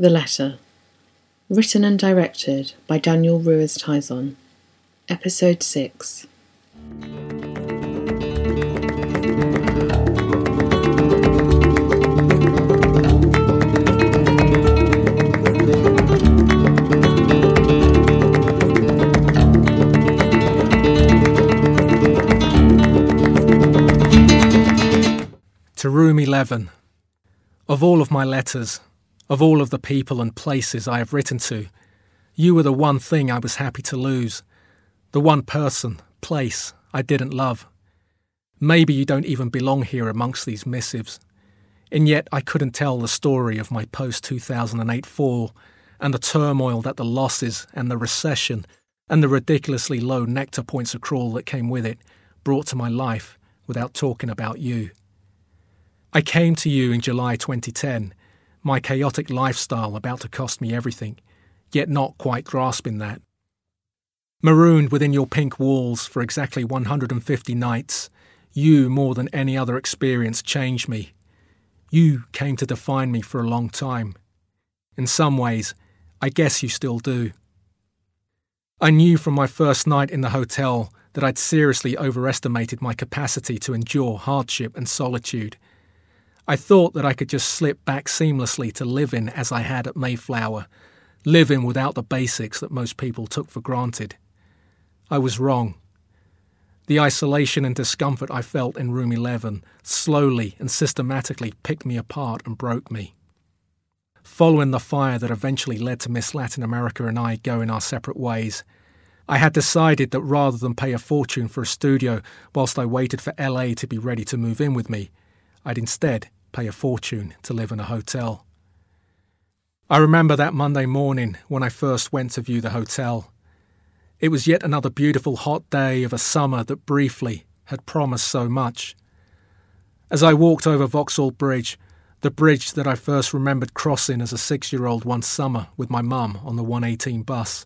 The Letter. Written and directed by Daniel Ruiz Tizon. Episode 6. To Room 11. Of all of my letters, of all of the people and places I have written to, you were the one thing I was happy to lose. The one person, place I didn't love. Maybe you don't even belong here amongst these missives. And yet I couldn't tell the story of my post 2008 fall and the turmoil that the losses and the recession and the ridiculously low nectar points accrual that came with it brought to my life without talking about you. I came to you in July 2010, my chaotic lifestyle about to cost me everything, yet not quite grasping that. Marooned within your pink walls for exactly 150 nights, you, more than any other experience, changed me. You came to define me for a long time. In some ways, I guess you still do. I knew from my first night in the hotel that I'd seriously overestimated my capacity to endure hardship and solitude I thought that I could just slip back seamlessly to living as I had at Mayflower, living without the basics that most people took for granted. I was wrong. The isolation and discomfort I felt in room 11 slowly and systematically picked me apart and broke me. Following the fire that eventually led to Miss Latin America and I going our separate ways, I had decided that rather than pay a fortune for a studio whilst I waited for LA to be ready to move in with me, I'd instead pay a fortune to live in a hotel. I remember that Monday morning when I first went to view the hotel. It was yet another beautiful hot day of a summer that briefly had promised so much. As I walked over Vauxhall Bridge, the bridge that I first remembered crossing as a six year old one summer with my mum on the 118 bus,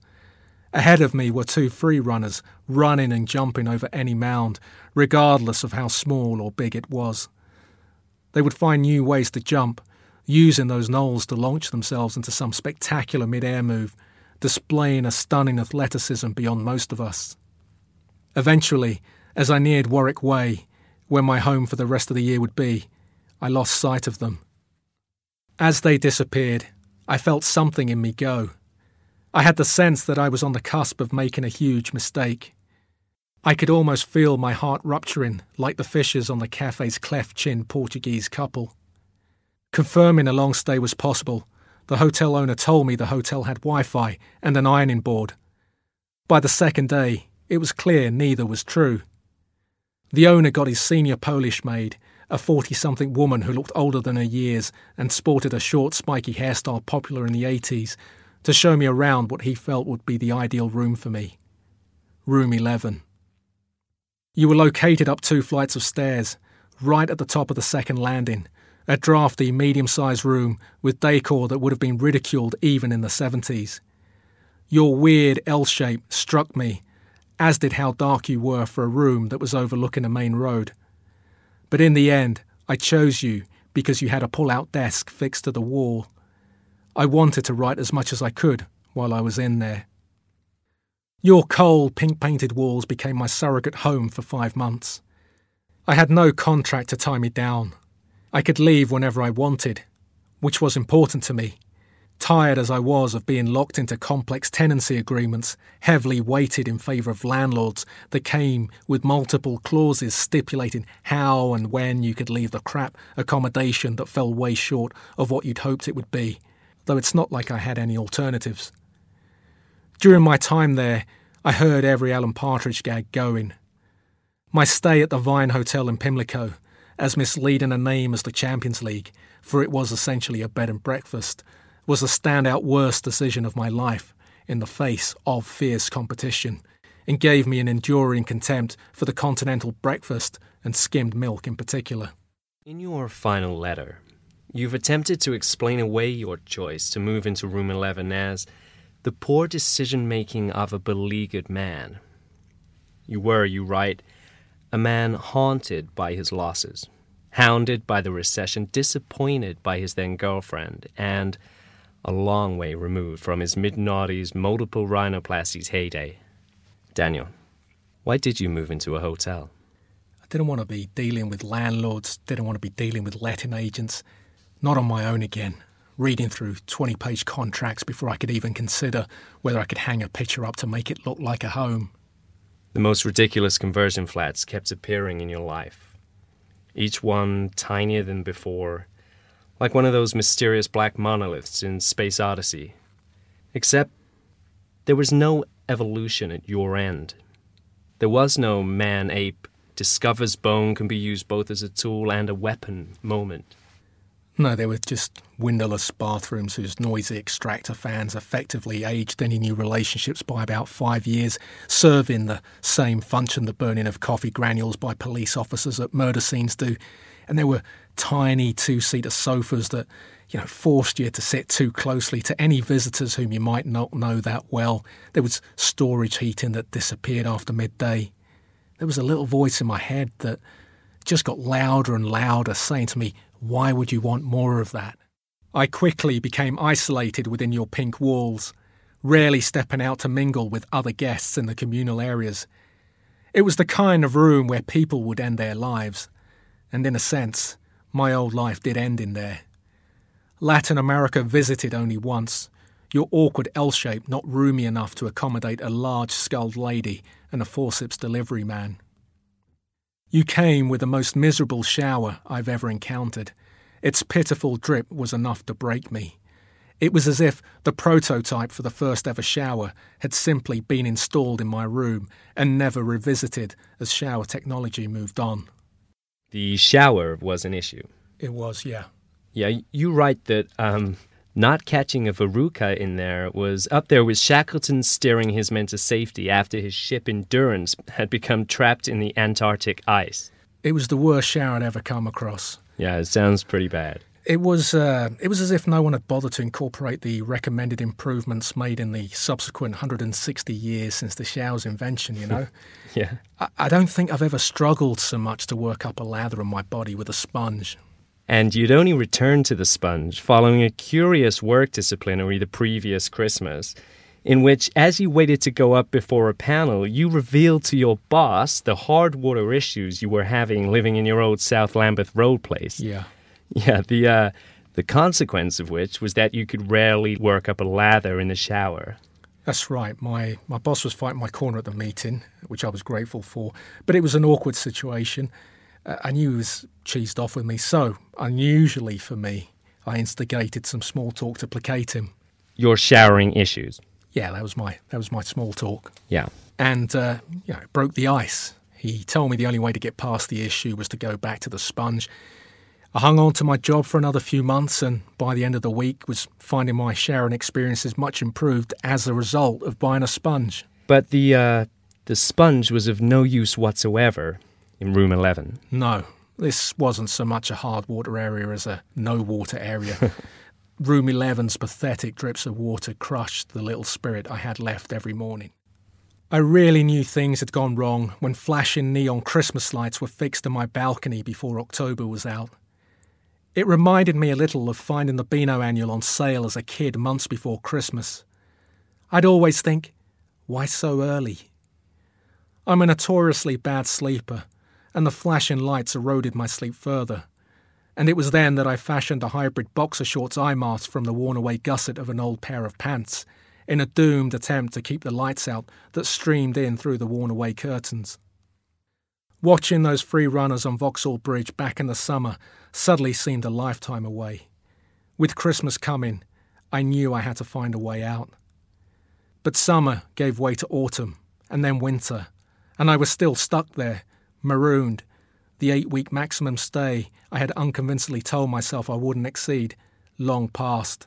ahead of me were two free runners running and jumping over any mound, regardless of how small or big it was. They would find new ways to jump, using those knolls to launch themselves into some spectacular mid air move, displaying a stunning athleticism beyond most of us. Eventually, as I neared Warwick Way, where my home for the rest of the year would be, I lost sight of them. As they disappeared, I felt something in me go. I had the sense that I was on the cusp of making a huge mistake. I could almost feel my heart rupturing like the fissures on the cafe's cleft chin Portuguese couple. Confirming a long stay was possible, the hotel owner told me the hotel had Wi Fi and an ironing board. By the second day, it was clear neither was true. The owner got his senior Polish maid, a 40 something woman who looked older than her years and sported a short, spiky hairstyle popular in the 80s, to show me around what he felt would be the ideal room for me. Room 11. You were located up two flights of stairs, right at the top of the second landing, a drafty, medium sized room with decor that would have been ridiculed even in the 70s. Your weird L shape struck me, as did how dark you were for a room that was overlooking a main road. But in the end, I chose you because you had a pull out desk fixed to the wall. I wanted to write as much as I could while I was in there. Your cold, pink painted walls became my surrogate home for five months. I had no contract to tie me down. I could leave whenever I wanted, which was important to me. Tired as I was of being locked into complex tenancy agreements, heavily weighted in favour of landlords, that came with multiple clauses stipulating how and when you could leave the crap accommodation that fell way short of what you'd hoped it would be, though it's not like I had any alternatives. During my time there, I heard every Alan Partridge gag going. My stay at the Vine Hotel in Pimlico, as misleading a name as the Champions League, for it was essentially a bed and breakfast, was the standout worst decision of my life in the face of fierce competition, and gave me an enduring contempt for the continental breakfast and skimmed milk in particular. In your final letter, you've attempted to explain away your choice to move into room 11 as the poor decision making of a beleaguered man. You were, you write, a man haunted by his losses, hounded by the recession, disappointed by his then girlfriend, and a long way removed from his mid noughties multiple rhinoplasties heyday. Daniel, why did you move into a hotel? I didn't want to be dealing with landlords, didn't want to be dealing with letting agents. Not on my own again, reading through 20 page contracts before I could even consider whether I could hang a picture up to make it look like a home. The most ridiculous conversion flats kept appearing in your life, each one tinier than before, like one of those mysterious black monoliths in Space Odyssey. Except there was no evolution at your end. There was no man ape discovers bone can be used both as a tool and a weapon moment. No, they were just windowless bathrooms whose noisy extractor fans effectively aged any new relationships by about five years, serving the same function the burning of coffee granules by police officers at murder scenes do. And there were tiny two seater sofas that, you know, forced you to sit too closely to any visitors whom you might not know that well. There was storage heating that disappeared after midday. There was a little voice in my head that just got louder and louder, saying to me, why would you want more of that? I quickly became isolated within your pink walls, rarely stepping out to mingle with other guests in the communal areas. It was the kind of room where people would end their lives, and in a sense, my old life did end in there. Latin America visited only once, your awkward L shape not roomy enough to accommodate a large skulled lady and a forceps delivery man. You came with the most miserable shower I've ever encountered. Its pitiful drip was enough to break me. It was as if the prototype for the first ever shower had simply been installed in my room and never revisited as shower technology moved on. The shower was an issue. It was, yeah. Yeah, you write that um, not catching a Verruca in there was up there with Shackleton steering his men to safety after his ship Endurance had become trapped in the Antarctic ice. It was the worst shower I'd ever come across. Yeah, it sounds pretty bad. It was uh, it was as if no one had bothered to incorporate the recommended improvements made in the subsequent 160 years since the shower's invention. You know, yeah. I, I don't think I've ever struggled so much to work up a lather on my body with a sponge and you'd only returned to the sponge following a curious work disciplinary the previous Christmas, in which, as you waited to go up before a panel, you revealed to your boss the hard water issues you were having living in your old South Lambeth Road place. Yeah. Yeah, the, uh, the consequence of which was that you could rarely work up a lather in the shower. That's right. My my boss was fighting my corner at the meeting, which I was grateful for. But it was an awkward situation. Uh, I knew he was cheesed off with me, so unusually for me, I instigated some small talk to placate him. Your showering issues. Yeah, that was my that was my small talk. Yeah, and uh, you know, it broke the ice. He told me the only way to get past the issue was to go back to the sponge. I hung on to my job for another few months, and by the end of the week, was finding my showering experiences much improved as a result of buying a sponge. But the uh, the sponge was of no use whatsoever in room 11? No, this wasn't so much a hard water area as a no water area. room 11's pathetic drips of water crushed the little spirit I had left every morning. I really knew things had gone wrong when flashing neon Christmas lights were fixed on my balcony before October was out. It reminded me a little of finding the Beano Annual on sale as a kid months before Christmas. I'd always think, why so early? I'm a notoriously bad sleeper, and the flashing lights eroded my sleep further. And it was then that I fashioned a hybrid boxer shorts eye mask from the worn away gusset of an old pair of pants, in a doomed attempt to keep the lights out that streamed in through the worn away curtains. Watching those free runners on Vauxhall Bridge back in the summer suddenly seemed a lifetime away. With Christmas coming, I knew I had to find a way out. But summer gave way to autumn, and then winter, and I was still stuck there, marooned, the eight week maximum stay I had unconvincingly told myself I wouldn't exceed, long past.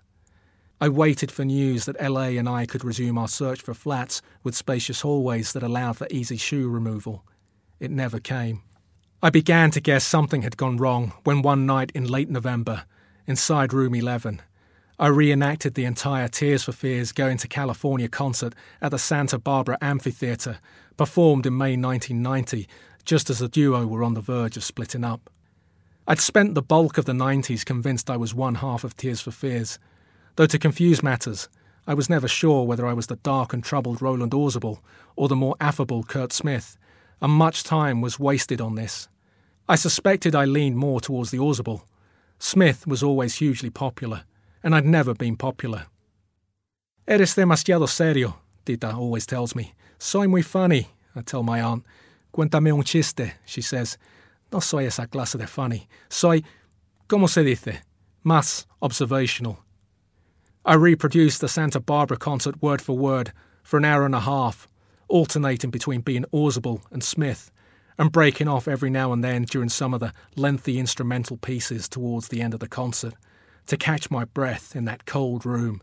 I waited for news that LA and I could resume our search for flats with spacious hallways that allowed for easy shoe removal. It never came. I began to guess something had gone wrong when one night in late November, inside room 11, I reenacted the entire Tears for Fears Going to California concert at the Santa Barbara Amphitheatre, performed in May 1990 just as the duo were on the verge of splitting up. I'd spent the bulk of the 90s convinced I was one half of Tears for Fears. Though to confuse matters, I was never sure whether I was the dark and troubled Roland Orzabal or the more affable Curt Smith, and much time was wasted on this. I suspected I leaned more towards the Orzabal. Smith was always hugely popular, and I'd never been popular. Eres demasiado serio, Tita always tells me. Soy muy funny, I tell my aunt. Cuéntame un chiste, she says. No soy esa clase de funny. Soy, ¿cómo se dice? Más observational. I reproduced the Santa Barbara concert word for word for an hour and a half, alternating between being Orzabal and Smith, and breaking off every now and then during some of the lengthy instrumental pieces towards the end of the concert, to catch my breath in that cold room,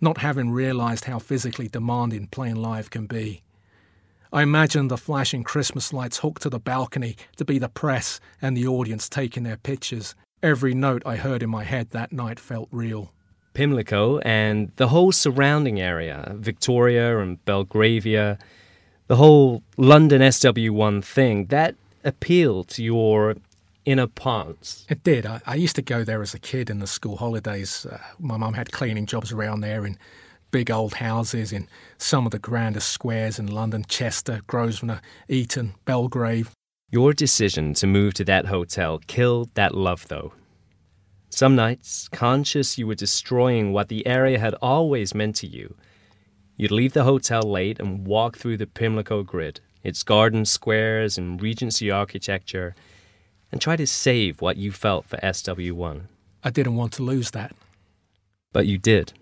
not having realised how physically demanding playing live can be. I imagined the flashing Christmas lights hooked to the balcony to be the press and the audience taking their pictures. Every note I heard in my head that night felt real. Pimlico and the whole surrounding area, Victoria and Belgravia, the whole London SW1 thing, that appealed to your inner parts. It did. I, I used to go there as a kid in the school holidays. Uh, my mum had cleaning jobs around there in big old houses in some of the grandest squares in London Chester, Grosvenor, Eton, Belgrave. Your decision to move to that hotel killed that love, though. Some nights, conscious you were destroying what the area had always meant to you, you'd leave the hotel late and walk through the Pimlico grid, its garden squares and Regency architecture, and try to save what you felt for SW1. I didn't want to lose that. But you did.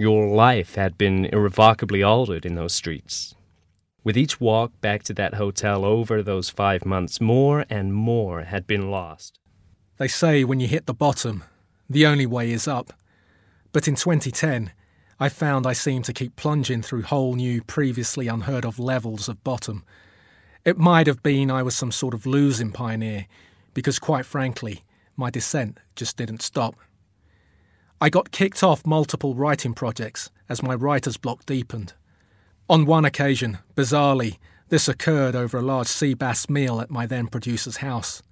Your life had been irrevocably altered in those streets. With each walk back to that hotel over those five months, more and more had been lost. They say when you hit the bottom, the only way is up. But in 2010, I found I seemed to keep plunging through whole new, previously unheard of levels of bottom. It might have been I was some sort of losing pioneer, because quite frankly, my descent just didn't stop. I got kicked off multiple writing projects as my writer's block deepened. On one occasion, bizarrely, this occurred over a large sea bass meal at my then producer's house.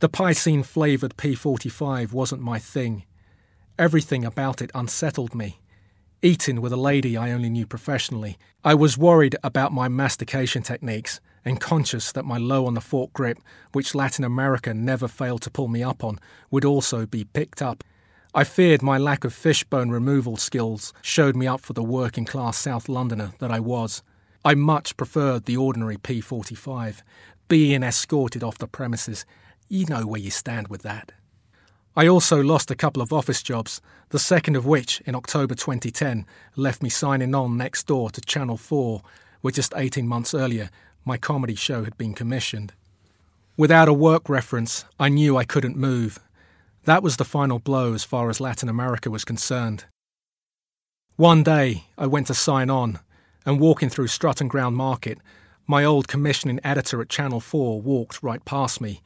The piscine flavoured P45 wasn't my thing. Everything about it unsettled me. Eating with a lady I only knew professionally, I was worried about my mastication techniques and conscious that my low on the fork grip, which Latin America never failed to pull me up on, would also be picked up. I feared my lack of fishbone removal skills showed me up for the working class South Londoner that I was. I much preferred the ordinary P45, being escorted off the premises you know where you stand with that. I also lost a couple of office jobs, the second of which, in October 2010, left me signing on next door to Channel 4, where just 18 months earlier my comedy show had been commissioned. Without a work reference, I knew I couldn't move. That was the final blow as far as Latin America was concerned. One day, I went to sign on, and walking through Strutton Ground Market, my old commissioning editor at Channel 4 walked right past me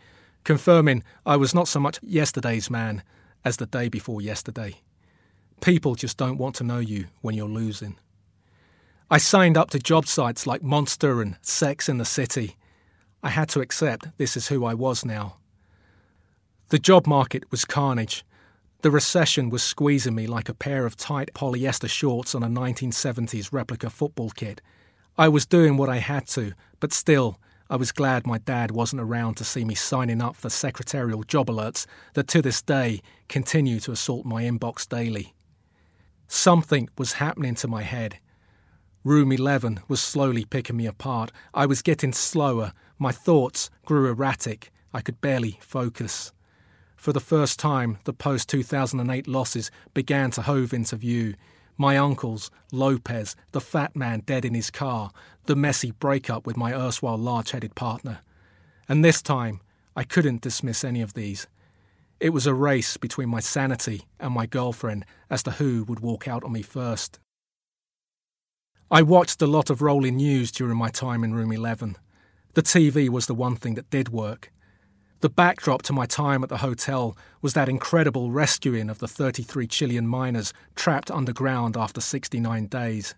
confirming I was not so much yesterday's man as the day before yesterday. People just don't want to know you when you're losing. I signed up to job sites like Monster and Secs in the City. I had to accept this is who I was now. The job market was carnage. The recession was squeezing me like a pair of tight polyester shorts on a 1970s replica football kit. I was doing what I had to, but still, I was glad my dad wasn't around to see me signing up for secretarial job alerts that to this day continue to assault my inbox daily. Something was happening to my head. Room 11 was slowly picking me apart. I was getting slower. My thoughts grew erratic. I could barely focus. For the first time, the post 2008 losses began to hove into view. My uncles, Lopez, the fat man dead in his car, the messy breakup with my erstwhile large headed partner. And this time, I couldn't dismiss any of these. It was a race between my sanity and my girlfriend as to who would walk out on me first. I watched a lot of rolling news during my time in Room 11. The TV was the one thing that did work. The backdrop to my time at the hotel was that incredible rescuing of the 33 Chilean miners trapped underground after 69 days.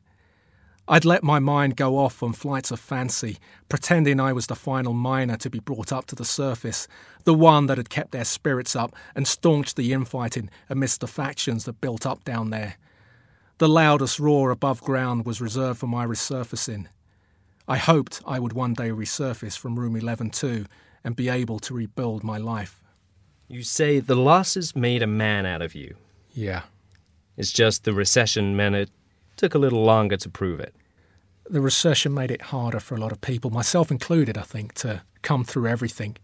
I'd let my mind go off on flights of fancy, pretending I was the final miner to be brought up to the surface, the one that had kept their spirits up and staunched the infighting amidst the factions that built up down there. The loudest roar above ground was reserved for my resurfacing. I hoped I would one day resurface from room 11 too and be able to rebuild my life. You say the losses made a man out of you. Yeah. It's just the recession meant it took a little longer to prove it. The recession made it harder for a lot of people, myself included, I think, to come through everything.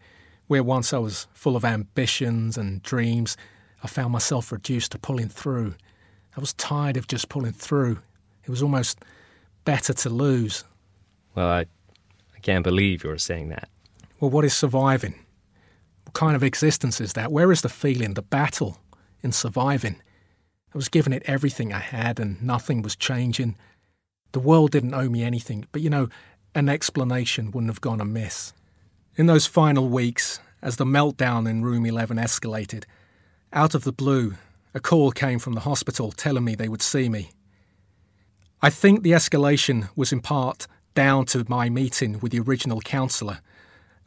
Where once I was full of ambitions and dreams, I found myself reduced to pulling through. I was tired of just pulling through. It was almost better to lose. Well, I, I can't believe you're saying that. Well, what is surviving? What kind of existence is that? Where is the feeling, the battle in surviving? I was giving it everything I had and nothing was changing. The world didn't owe me anything, but you know, an explanation wouldn't have gone amiss. In those final weeks, as the meltdown in room 11 escalated, out of the blue, a call came from the hospital telling me they would see me. I think the escalation was in part down to my meeting with the original counsellor,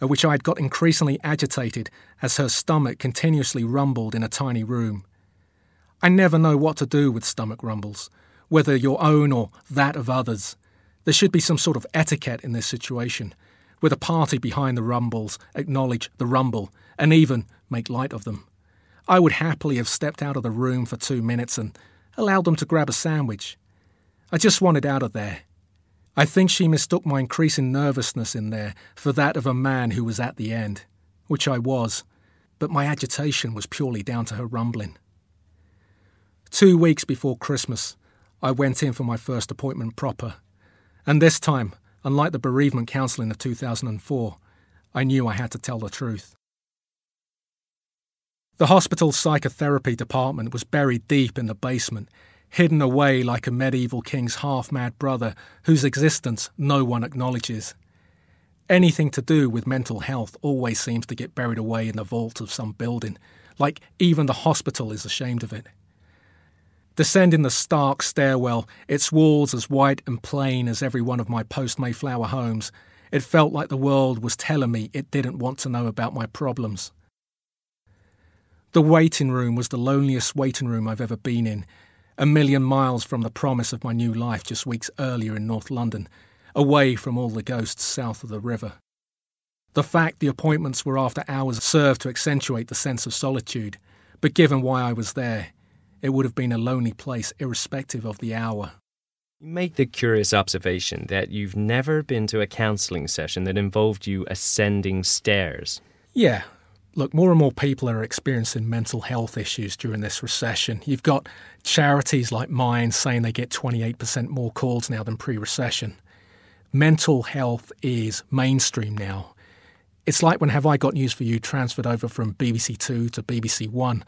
at which I had got increasingly agitated as her stomach continuously rumbled in a tiny room. I never know what to do with stomach rumbles, whether your own or that of others. There should be some sort of etiquette in this situation, where the party behind the rumbles acknowledge the rumble and even make light of them. I would happily have stepped out of the room for two minutes and allowed them to grab a sandwich. I just wanted out of there. I think she mistook my increasing nervousness in there for that of a man who was at the end, which I was, but my agitation was purely down to her rumbling. Two weeks before Christmas, I went in for my first appointment proper. And this time, unlike the bereavement counselling of 2004, I knew I had to tell the truth. The hospital's psychotherapy department was buried deep in the basement, hidden away like a medieval king's half mad brother whose existence no one acknowledges. Anything to do with mental health always seems to get buried away in the vault of some building, like even the hospital is ashamed of it. Descending the stark stairwell, its walls as white and plain as every one of my post Mayflower homes, it felt like the world was telling me it didn't want to know about my problems. The waiting room was the loneliest waiting room I've ever been in, a million miles from the promise of my new life just weeks earlier in North London, away from all the ghosts south of the river. The fact the appointments were after hours served to accentuate the sense of solitude, but given why I was there, it would have been a lonely place irrespective of the hour. You make the curious observation that you've never been to a counseling session that involved you ascending stairs. Yeah. Look, more and more people are experiencing mental health issues during this recession. You've got charities like mine saying they get 28% more calls now than pre recession. Mental health is mainstream now. It's like when Have I Got News for You transferred over from BBC Two to BBC One.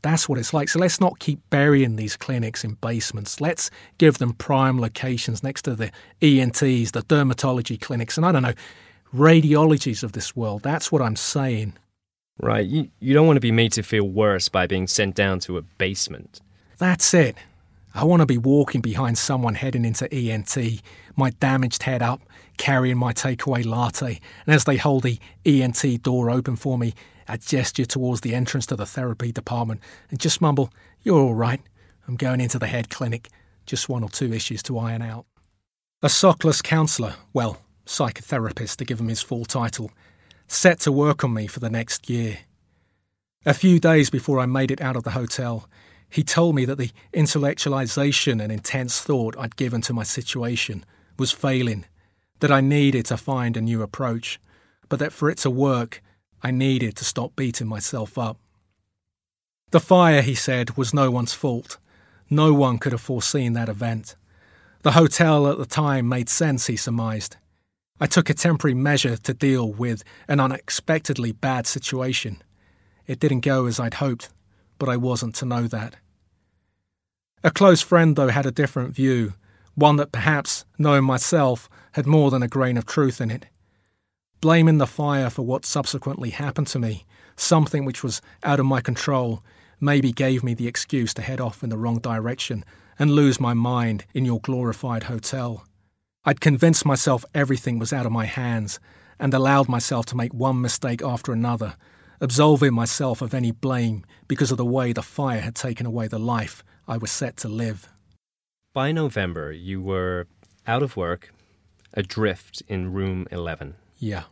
That's what it's like. So let's not keep burying these clinics in basements. Let's give them prime locations next to the ENTs, the dermatology clinics, and I don't know, radiologies of this world. That's what I'm saying. Right. You, you don't want to be made to feel worse by being sent down to a basement. That's it. I want to be walking behind someone heading into ENT, my damaged head up, carrying my takeaway latte, and as they hold the ENT door open for me, I gesture towards the entrance to the therapy department and just mumble, You're all right. I'm going into the head clinic. Just one or two issues to iron out. A sockless counsellor, well, psychotherapist to give him his full title, set to work on me for the next year. A few days before I made it out of the hotel, he told me that the intellectualization and intense thought I'd given to my situation was failing, that I needed to find a new approach, but that for it to work, I needed to stop beating myself up. The fire, he said, was no one's fault. No one could have foreseen that event. The hotel at the time made sense, he surmised. I took a temporary measure to deal with an unexpectedly bad situation. It didn't go as I'd hoped, but I wasn't to know that. A close friend, though, had a different view, one that perhaps, knowing myself, had more than a grain of truth in it blaming the fire for what subsequently happened to me, something which was out of my control, maybe gave me the excuse to head off in the wrong direction and lose my mind in your glorified hotel. I'd convinced myself everything was out of my hands and allowed myself to make one mistake after another, absolving myself of any blame because of the way the fire had taken away the life I was set to live. By November, you were out of work, adrift in room 11. Yeah.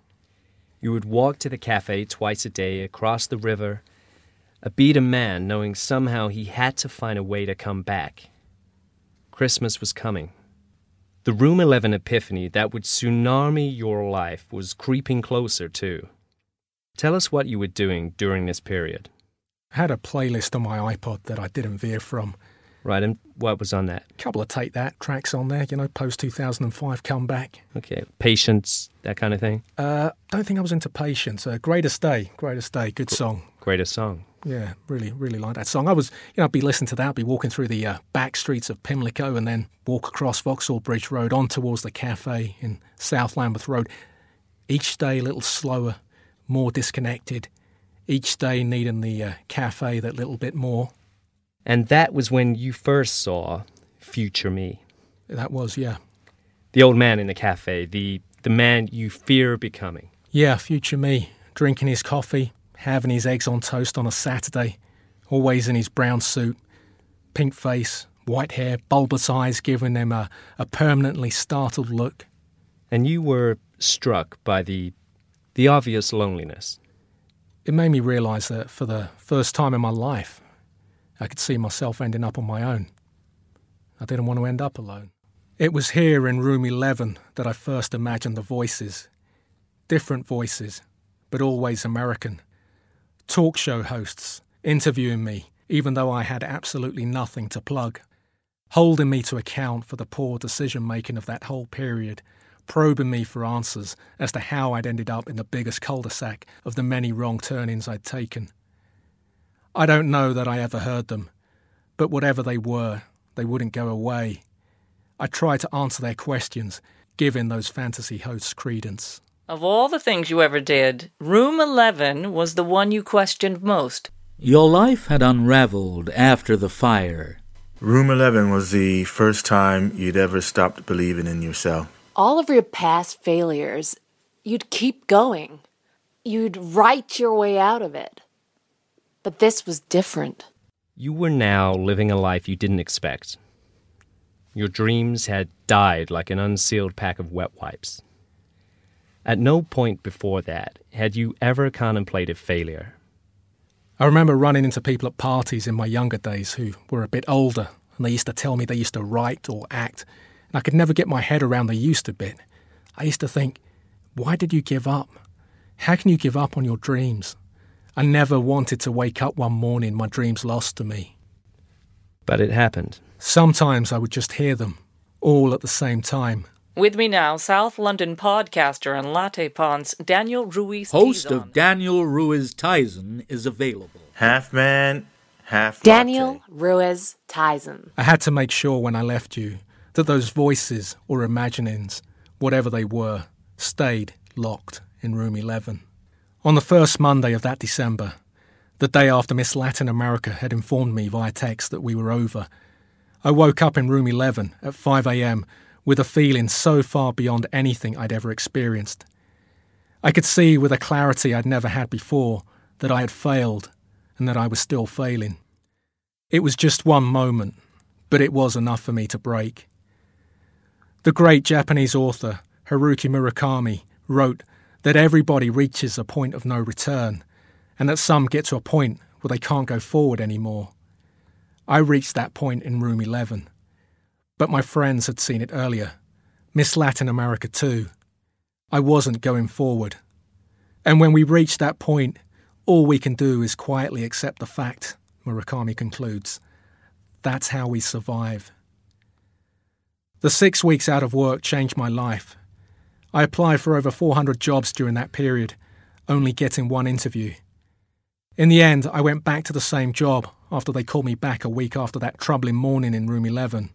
You would walk to the cafe twice a day across the river, a beaten man knowing somehow he had to find a way to come back. Christmas was coming. The Room 11 epiphany that would tsunami your life was creeping closer, too. Tell us what you were doing during this period. I had a playlist on my iPod that I didn't veer from. Right, and what was on that? A couple of Take That tracks on there, you know, post 2005 comeback. Okay, Patience, that kind of thing? Uh, don't think I was into Patience. Uh, Greatest Day, Greatest Day, good song. Greatest song. Yeah, really, really like that song. I was, you know, I'd be listening to that, I'd be walking through the uh, back streets of Pimlico and then walk across Vauxhall Bridge Road on towards the cafe in South Lambeth Road. Each day a little slower, more disconnected. Each day needing the uh, cafe that little bit more. And that was when you first saw future me. That was, yeah. The old man in the cafe, the, the man you fear becoming. Yeah, future me, drinking his coffee, having his eggs on toast on a Saturday, always in his brown suit, pink face, white hair, bulbous eyes, giving them a, a permanently startled look. And you were struck by the, the obvious loneliness. It made me realise that for the first time in my life, I could see myself ending up on my own. I didn't want to end up alone. It was here in room 11 that I first imagined the voices. Different voices, but always American. Talk show hosts interviewing me, even though I had absolutely nothing to plug. Holding me to account for the poor decision making of that whole period, probing me for answers as to how I'd ended up in the biggest cul de sac of the many wrong turnings I'd taken. I don't know that I ever heard them, but whatever they were, they wouldn't go away. I tried to answer their questions, giving those fantasy hosts credence. Of all the things you ever did, Room 11 was the one you questioned most. Your life had unraveled after the fire. Room 11 was the first time you'd ever stopped believing in yourself. All of your past failures, you'd keep going. You'd write your way out of it. But this was different. You were now living a life you didn't expect. Your dreams had died like an unsealed pack of wet wipes. At no point before that had you ever contemplated failure. I remember running into people at parties in my younger days who were a bit older, and they used to tell me they used to write or act, and I could never get my head around the used to bit. I used to think, why did you give up? How can you give up on your dreams? I never wanted to wake up one morning my dreams lost to me. But it happened. Sometimes I would just hear them, all at the same time. With me now, South London podcaster and latte ponce Daniel Ruiz. Host Tizon. of Daniel Ruiz Tizon is available. Half man, half Daniel latte. Ruiz Tizon. I had to make sure when I left you that those voices or imaginings, whatever they were, stayed locked in room 11. On the first Monday of that December, the day after Miss Latin America had informed me via text that we were over, I woke up in room 11 at 5 a.m. with a feeling so far beyond anything I'd ever experienced. I could see with a clarity I'd never had before that I had failed and that I was still failing. It was just one moment, but it was enough for me to break. The great Japanese author Haruki Murakami wrote that everybody reaches a point of no return, and that some get to a point where they can't go forward anymore. I reached that point in room 11. But my friends had seen it earlier. Miss Latin America too. I wasn't going forward. And when we reach that point, all we can do is quietly accept the fact, Murakami concludes. That's how we survive. The six weeks out of work changed my life. I applied for over 400 jobs during that period, only getting one interview. In the end, I went back to the same job after they called me back a week after that troubling morning in room 11.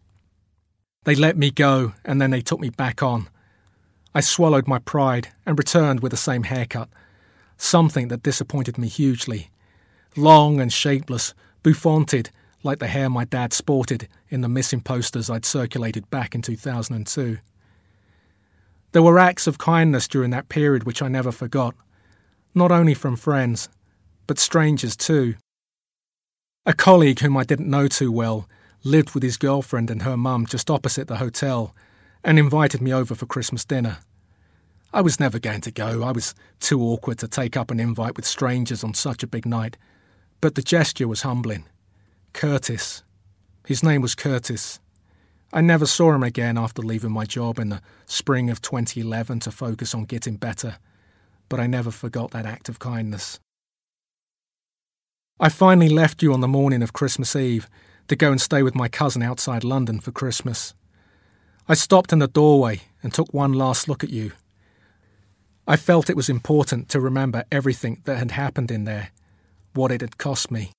They let me go and then they took me back on. I swallowed my pride and returned with the same haircut, something that disappointed me hugely. Long and shapeless, bouffanted like the hair my dad sported in the missing posters I'd circulated back in 2002. There were acts of kindness during that period which I never forgot, not only from friends, but strangers too. A colleague whom I didn't know too well lived with his girlfriend and her mum just opposite the hotel and invited me over for Christmas dinner. I was never going to go, I was too awkward to take up an invite with strangers on such a big night, but the gesture was humbling. Curtis. His name was Curtis. I never saw him again after leaving my job in the spring of 2011 to focus on getting better, but I never forgot that act of kindness. I finally left you on the morning of Christmas Eve to go and stay with my cousin outside London for Christmas. I stopped in the doorway and took one last look at you. I felt it was important to remember everything that had happened in there, what it had cost me.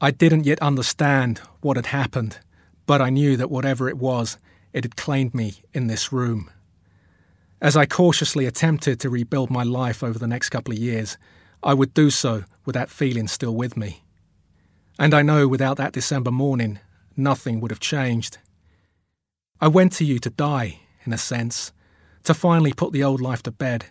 I didn't yet understand what had happened, but I knew that whatever it was, it had claimed me in this room. As I cautiously attempted to rebuild my life over the next couple of years, I would do so with that feeling still with me. And I know without that December morning, nothing would have changed. I went to you to die, in a sense, to finally put the old life to bed.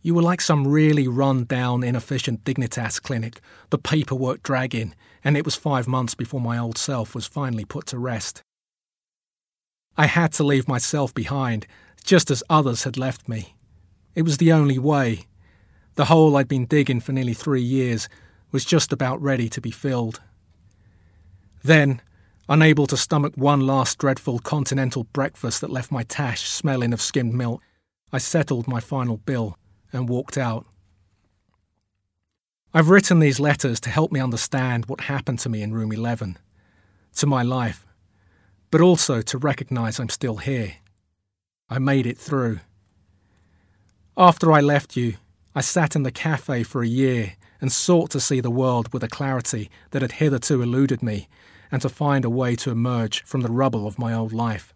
You were like some really run down, inefficient Dignitas clinic, the paperwork dragging, and it was five months before my old self was finally put to rest. I had to leave myself behind, just as others had left me. It was the only way. The hole I'd been digging for nearly three years was just about ready to be filled. Then, unable to stomach one last dreadful continental breakfast that left my tash smelling of skimmed milk, I settled my final bill and walked out. I've written these letters to help me understand what happened to me in room 11, to my life, but also to recognise I'm still here. I made it through. After I left you, I sat in the cafe for a year and sought to see the world with a clarity that had hitherto eluded me and to find a way to emerge from the rubble of my old life.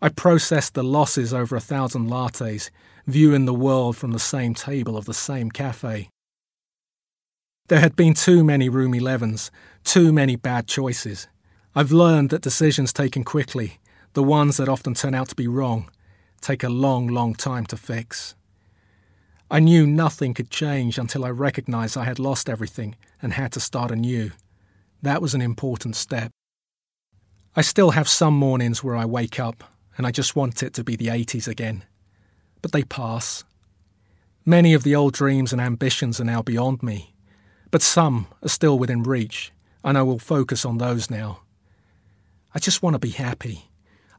I processed the losses over a thousand lattes, viewing the world from the same table of the same cafe. There had been too many Room 11s, too many bad choices. I've learned that decisions taken quickly, the ones that often turn out to be wrong, take a long, long time to fix. I knew nothing could change until I recognized I had lost everything and had to start anew. That was an important step. I still have some mornings where I wake up and I just want it to be the 80s again. But they pass. Many of the old dreams and ambitions are now beyond me, but some are still within reach, and I will focus on those now. I just want to be happy.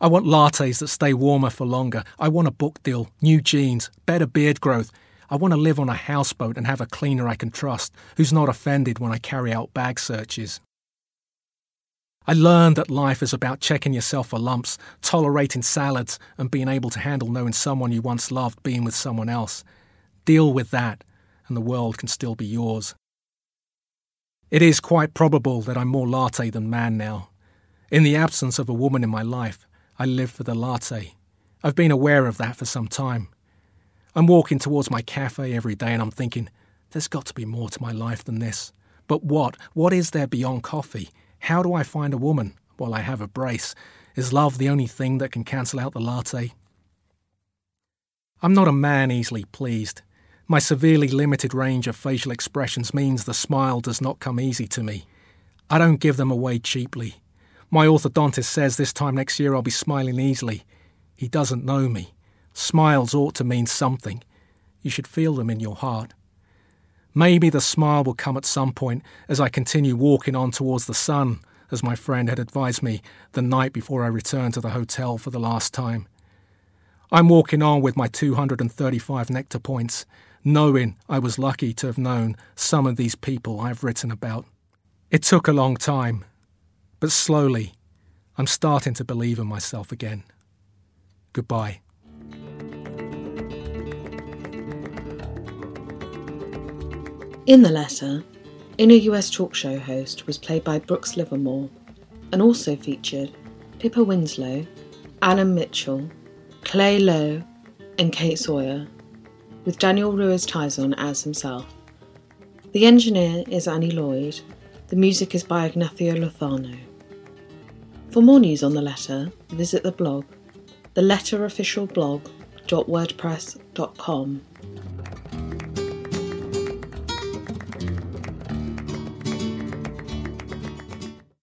I want lattes that stay warmer for longer. I want a book deal, new jeans, better beard growth, I want to live on a houseboat and have a cleaner I can trust, who's not offended when I carry out bag searches. I learned that life is about checking yourself for lumps, tolerating salads, and being able to handle knowing someone you once loved being with someone else. Deal with that, and the world can still be yours. It is quite probable that I'm more latte than man now. In the absence of a woman in my life, I live for the latte. I've been aware of that for some time. I'm walking towards my cafe every day and I'm thinking, there's got to be more to my life than this. But what? What is there beyond coffee? How do I find a woman while I have a brace? Is love the only thing that can cancel out the latte? I'm not a man easily pleased. My severely limited range of facial expressions means the smile does not come easy to me. I don't give them away cheaply. My orthodontist says this time next year I'll be smiling easily. He doesn't know me. Smiles ought to mean something. You should feel them in your heart. Maybe the smile will come at some point as I continue walking on towards the sun, as my friend had advised me the night before I returned to the hotel for the last time. I'm walking on with my 235 nectar points, knowing I was lucky to have known some of these people I've written about. It took a long time, but slowly I'm starting to believe in myself again. Goodbye. In the letter, Inner US talk show host was played by Brooks Livermore and also featured Pippa Winslow, Alan Mitchell, Clay Lowe, and Kate Sawyer, with Daniel Ruiz Tizon as himself. The engineer is Annie Lloyd. The music is by Ignacio Lozano. For more news on the letter, visit the blog the letterofficialblog.wordpress.com,